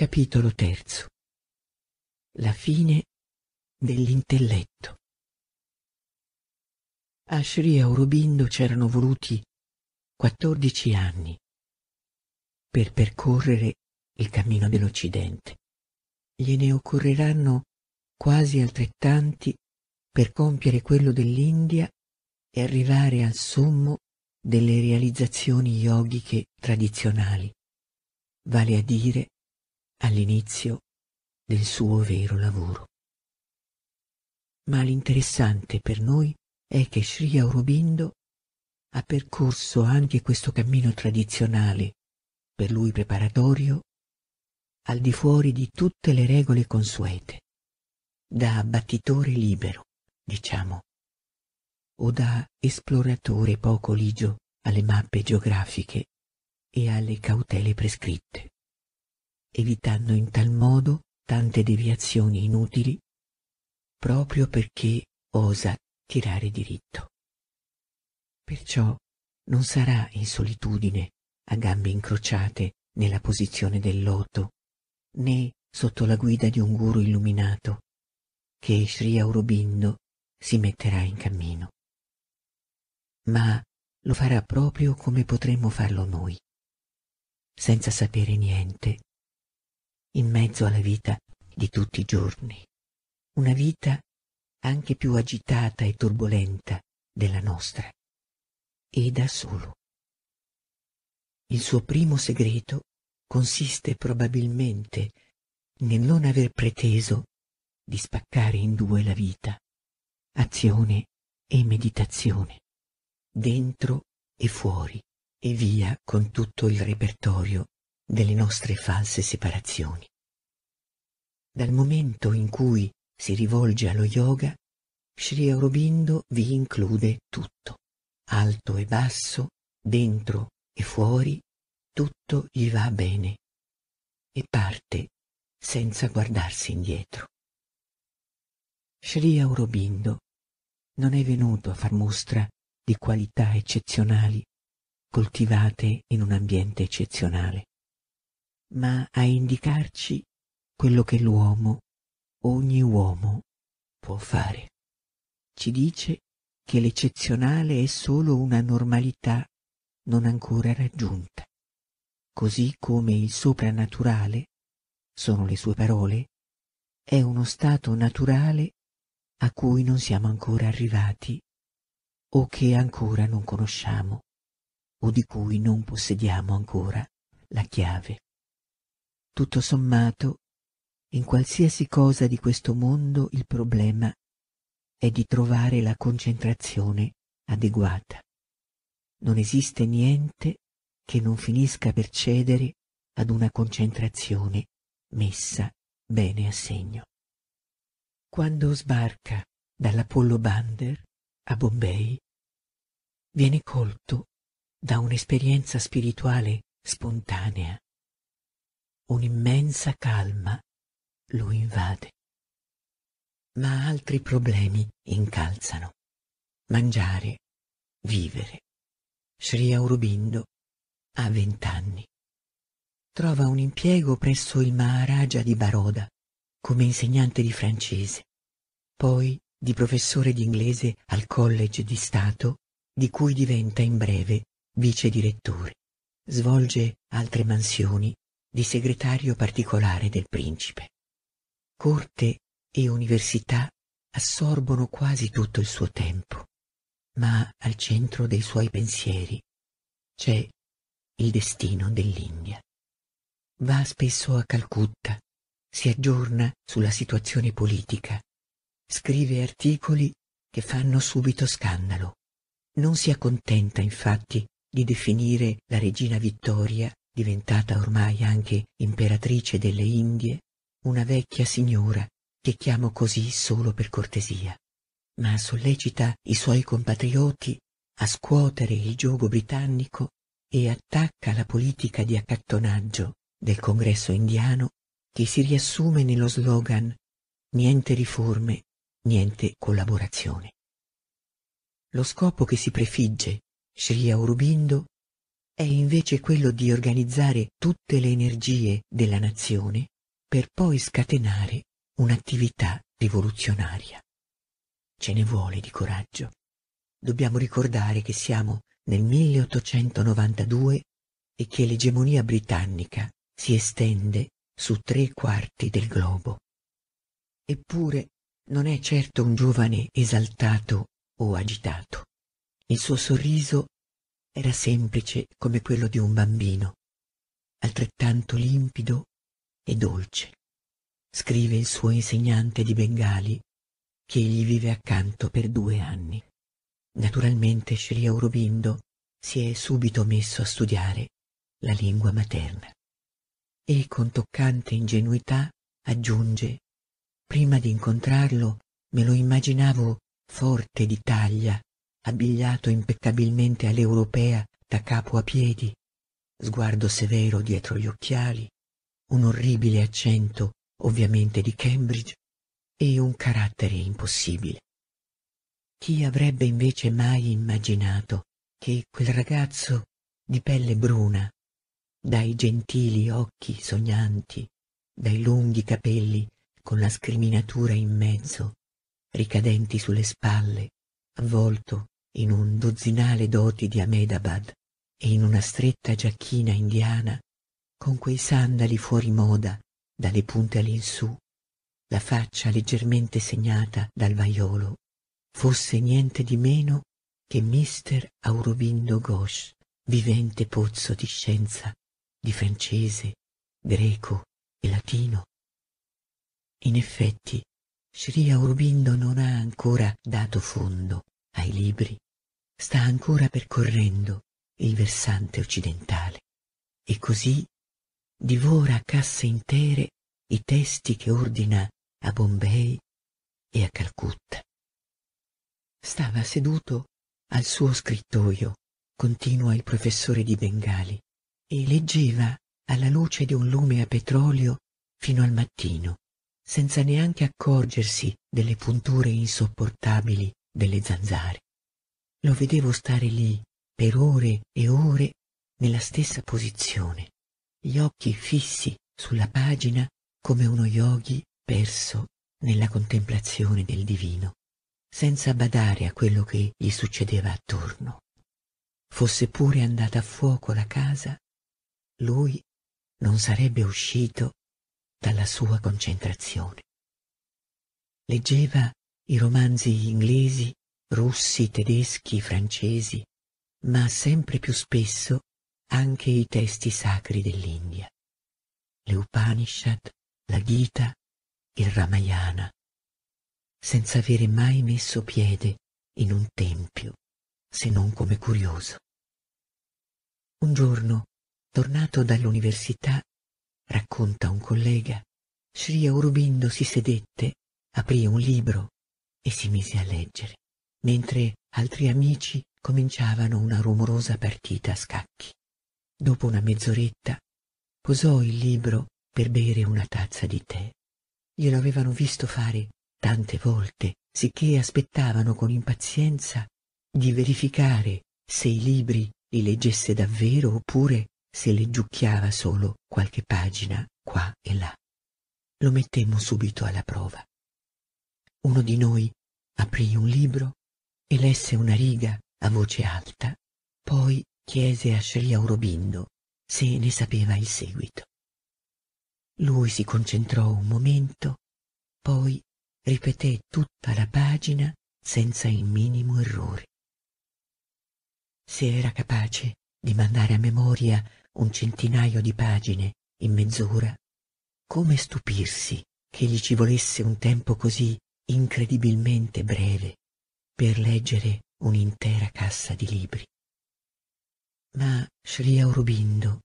Capitolo terzo. La fine dell'intelletto. A Sri Aurobindo c'erano voluti quattordici anni per percorrere il cammino dell'Occidente. Gliene occorreranno quasi altrettanti per compiere quello dell'India e arrivare al sommo delle realizzazioni yogiche tradizionali, vale a dire all'inizio del suo vero lavoro. Ma l'interessante per noi è che Sri Aurobindo ha percorso anche questo cammino tradizionale, per lui preparatorio, al di fuori di tutte le regole consuete, da battitore libero, diciamo, o da esploratore poco ligio alle mappe geografiche e alle cautele prescritte, evitando in tal modo tante deviazioni inutili proprio perché osa tirare diritto. Perciò non sarà in solitudine a gambe incrociate nella posizione del loto, né sotto la guida di un guru illuminato, che Sri Aurobindo si metterà in cammino. Ma lo farà proprio come potremmo farlo noi, senza sapere niente, in mezzo alla vita di tutti i giorni, una vita anche più agitata e turbolenta della nostra, e da solo. Il suo primo segreto consiste probabilmente nel non aver preteso di spaccare in due la vita, azione e meditazione, dentro e fuori, e via con tutto il repertorio delle nostre false separazioni. Dal momento in cui si rivolge allo yoga, Sri Aurobindo vi include tutto, alto e basso, dentro e fuori, tutto gli va bene e parte senza guardarsi indietro. Sri Aurobindo non è venuto a far mostra di qualità eccezionali coltivate in un ambiente eccezionale, ma a indicarci quello che l'uomo, ogni uomo, può fare. Ci dice che l'eccezionale è solo una normalità non ancora raggiunta, così come il soprannaturale, sono le sue parole, è uno stato naturale a cui non siamo ancora arrivati o che ancora non conosciamo o di cui non possediamo ancora la chiave. Tutto sommato, in qualsiasi cosa di questo mondo il problema è di trovare la concentrazione adeguata. Non esiste niente che non finisca per cedere ad una concentrazione messa bene a segno. Quando sbarca dall'Apollo Bander a Bombay, viene colto da un'esperienza spirituale spontanea. Un'immensa calma lo invade. Ma altri problemi incalzano. Mangiare, vivere. Sri Aurobindo ha vent'anni. Trova un impiego presso il Maharaja di Baroda come insegnante di francese, poi di professore di inglese al College di Stato, di cui diventa in breve vice direttore. Svolge altre mansioni di segretario particolare del principe. Corte e università assorbono quasi tutto il suo tempo, ma al centro dei suoi pensieri c'è il destino dell'India. Va spesso a Calcutta, si aggiorna sulla situazione politica, scrive articoli che fanno subito scandalo. Non si accontenta infatti di definire la regina Vittoria, diventata ormai anche imperatrice delle Indie, una vecchia signora che chiamo così solo per cortesia, ma sollecita i suoi compatrioti a scuotere il giogo britannico e attacca la politica di accattonaggio del congresso indiano che si riassume nello slogan niente riforme, niente collaborazione. Lo scopo che si prefigge Sri Aurobindo è invece quello di organizzare tutte le energie della nazione per poi scatenare un'attività rivoluzionaria. Ce ne vuole di coraggio. Dobbiamo ricordare che siamo nel 1892 e che l'egemonia britannica si estende su tre quarti del globo. Eppure non è certo un giovane esaltato o agitato. Il suo sorriso era semplice come quello di un bambino, altrettanto limpido e dolce. Scrive il suo insegnante di Bengali, che gli vive accanto per due anni. Naturalmente Sri Aurobindo si è subito messo a studiare la lingua materna e con toccante ingenuità aggiunge prima di incontrarlo me lo immaginavo forte di taglia abbigliato impeccabilmente all'europea da capo a piedi sguardo severo dietro gli occhiali un orribile accento ovviamente di Cambridge e un carattere impossibile. Chi avrebbe invece mai immaginato che quel ragazzo di pelle bruna, dai gentili occhi sognanti, dai lunghi capelli con la scriminatura in mezzo, ricadenti sulle spalle, avvolto in un dozzinale doti di Ahmedabad e in una stretta giacchina indiana, con quei sandali fuori moda dalle punte all'insù, la faccia leggermente segnata dal vaiolo, fosse niente di meno che mister Aurobindo Ghosh, vivente pozzo di scienza, di francese, greco e latino. In effetti, Sri Aurobindo non ha ancora dato fondo ai libri, sta ancora percorrendo il versante occidentale e così divora a casse intere i testi che ordina a Bombay e a Calcutta. Stava seduto al suo scrittoio, continua il professore di Bengali, e leggeva alla luce di un lume a petrolio fino al mattino, senza neanche accorgersi delle punture insopportabili delle zanzare. Lo vedevo stare lì per ore e ore nella stessa posizione, gli occhi fissi sulla pagina come uno yogi perso nella contemplazione del divino, senza badare a quello che gli succedeva attorno. Fosse pure andata a fuoco la casa, lui non sarebbe uscito dalla sua concentrazione. Leggeva i romanzi inglesi, russi, tedeschi, francesi, ma sempre più spesso anche i testi sacri dell'India, le Upanishad, la Gita, il Ramayana, senza avere mai messo piede in un tempio, se non come curioso. Un giorno, tornato dall'università, racconta un collega, Sri Aurobindo si sedette, aprì un libro e si mise a leggere, mentre altri amici cominciavano una rumorosa partita a scacchi. Dopo una mezz'oretta posò il libro per bere una tazza di tè. Glielo avevano visto fare tante volte, sicché aspettavano con impazienza di verificare se i libri li leggesse davvero oppure se leggiucchiava solo qualche pagina qua e là. Lo mettemmo subito alla prova. Uno di noi aprì un libro e lesse una riga a voce alta, poi chiese a Sri Aurobindo se ne sapeva il seguito. Lui si concentrò un momento, poi ripeté tutta la pagina senza il minimo errore. Se era capace di mandare a memoria un centinaio di pagine in mezz'ora, come stupirsi che gli ci volesse un tempo così incredibilmente breve per leggere un'intera cassa di libri. Ma Sri Aurobindo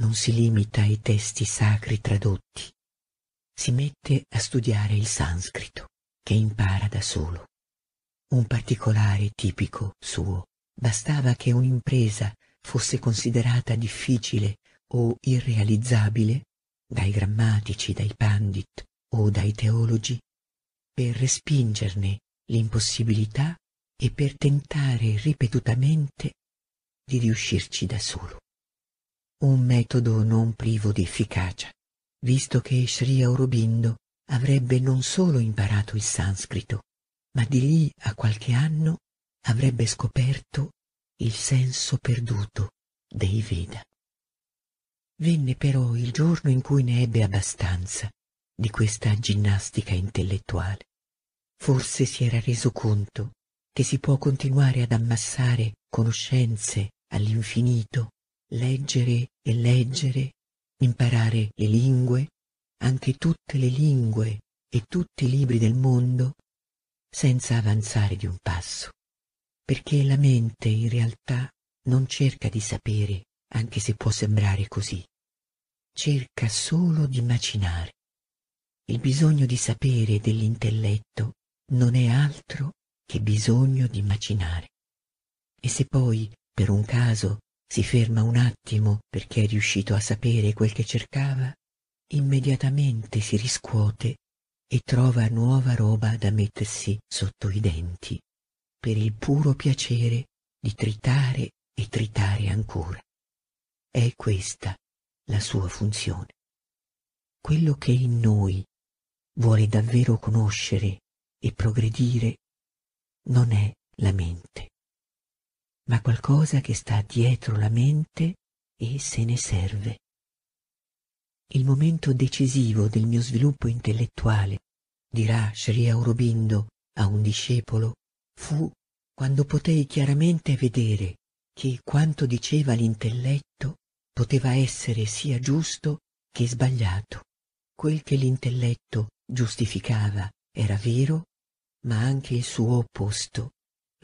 non si limita ai testi sacri tradotti, si mette a studiare il sanscrito, che impara da solo. Un particolare tipico suo. Bastava che un'impresa fosse considerata difficile o irrealizzabile dai grammatici, dai pandit o dai teologi, per respingerne l'impossibilità e per tentare ripetutamente di riuscirci da solo. Un metodo non privo di efficacia, visto che Sri Aurobindo avrebbe non solo imparato il sanscrito, ma di lì a qualche anno avrebbe scoperto il senso perduto dei Veda. Venne però il giorno in cui ne ebbe abbastanza di questa ginnastica intellettuale. Forse si era reso conto che si può continuare ad ammassare conoscenze all'infinito, leggere e leggere, imparare le lingue, anche tutte le lingue e tutti i libri del mondo, senza avanzare di un passo, perché la mente in realtà non cerca di sapere, anche se può sembrare così, cerca solo di macinare. Il bisogno di sapere dell'intelletto non è altro che bisogno di macinare. E se poi, per un caso, si ferma un attimo perché è riuscito a sapere quel che cercava, immediatamente si riscuote e trova nuova roba da mettersi sotto i denti, per il puro piacere di tritare e tritare ancora. È questa la sua funzione. Quello che in noi vuole davvero conoscere e progredire non è la mente, ma qualcosa che sta dietro la mente e se ne serve. Il momento decisivo del mio sviluppo intellettuale, dirà Sri Aurobindo a un discepolo, fu quando potei chiaramente vedere che quanto diceva l'intelletto poteva essere sia giusto che sbagliato. Quel che l'intelletto giustificava era vero, ma anche il suo opposto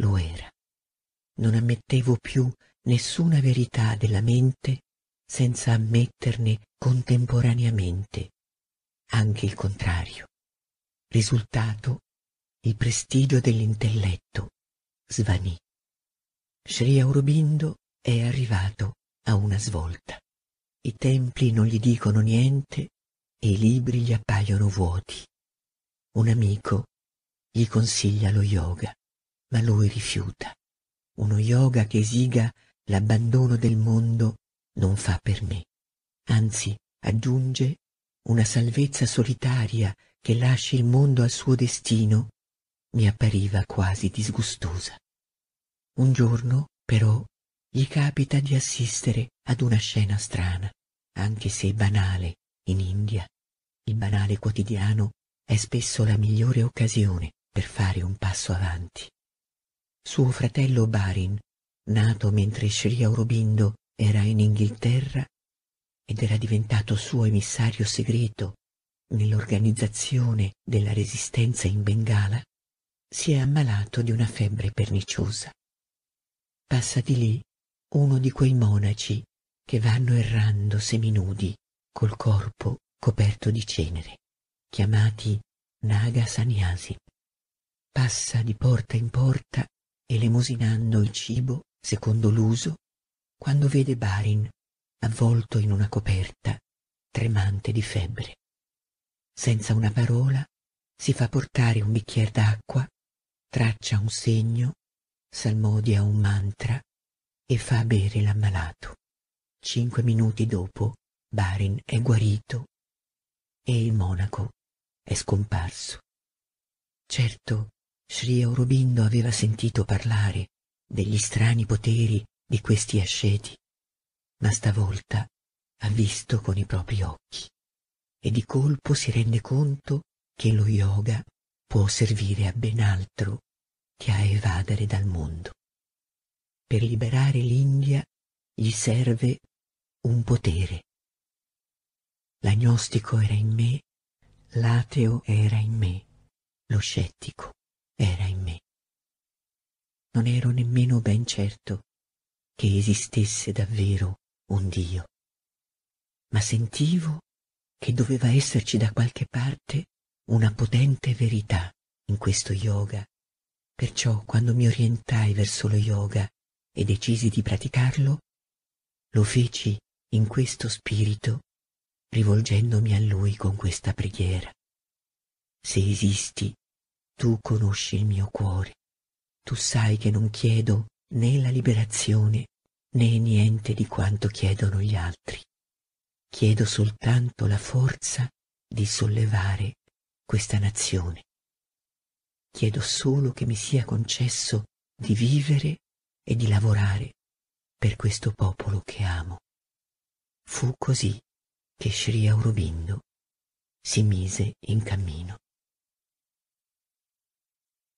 lo era. Non ammettevo più nessuna verità della mente senza ammetterne contemporaneamente anche il contrario. Risultato, il prestigio dell'intelletto svanì. Sri Aurobindo è arrivato a una svolta. I templi non gli dicono niente e i libri gli appaiono vuoti. Un amico gli consiglia lo yoga, ma lui rifiuta. Uno yoga che esiga l'abbandono del mondo non fa per me. Anzi, aggiunge, una salvezza solitaria che lasci il mondo al suo destino mi appariva quasi disgustosa. Un giorno, però, gli capita di assistere ad una scena strana, anche se banale, in India. Il banale quotidiano è spesso la migliore occasione per fare un passo avanti. Suo fratello Barin, nato mentre Sri Aurobindo era in Inghilterra ed era diventato suo emissario segreto nell'organizzazione della resistenza in Bengala, si è ammalato di una febbre perniciosa. Passa di lì uno di quei monaci che vanno errando seminudi col corpo coperto di cenere, chiamati Naga Sanyasi passa di porta in porta elemosinando il cibo secondo l'uso quando vede Barin avvolto in una coperta tremante di febbre. Senza una parola si fa portare un bicchiere d'acqua, traccia un segno, salmodia un mantra e fa bere l'ammalato. Cinque minuti dopo Barin è guarito e il monaco è scomparso. Certo, Sri Aurobindo aveva sentito parlare degli strani poteri di questi asceti, ma stavolta ha visto con i propri occhi e di colpo si rende conto che lo yoga può servire a ben altro che a evadere dal mondo. Per liberare l'India gli serve un potere. L'agnostico era in me, l'ateo era in me, lo scettico era in me. Non ero nemmeno ben certo che esistesse davvero un Dio, ma sentivo che doveva esserci da qualche parte una potente verità in questo yoga. Perciò quando mi orientai verso lo yoga e decisi di praticarlo, lo feci in questo spirito, rivolgendomi a lui con questa preghiera. Se esisti, tu conosci il mio cuore, tu sai che non chiedo né la liberazione né niente di quanto chiedono gli altri. Chiedo soltanto la forza di sollevare questa nazione. Chiedo solo che mi sia concesso di vivere e di lavorare per questo popolo che amo. Fu così che Sri Aurobindo si mise in cammino.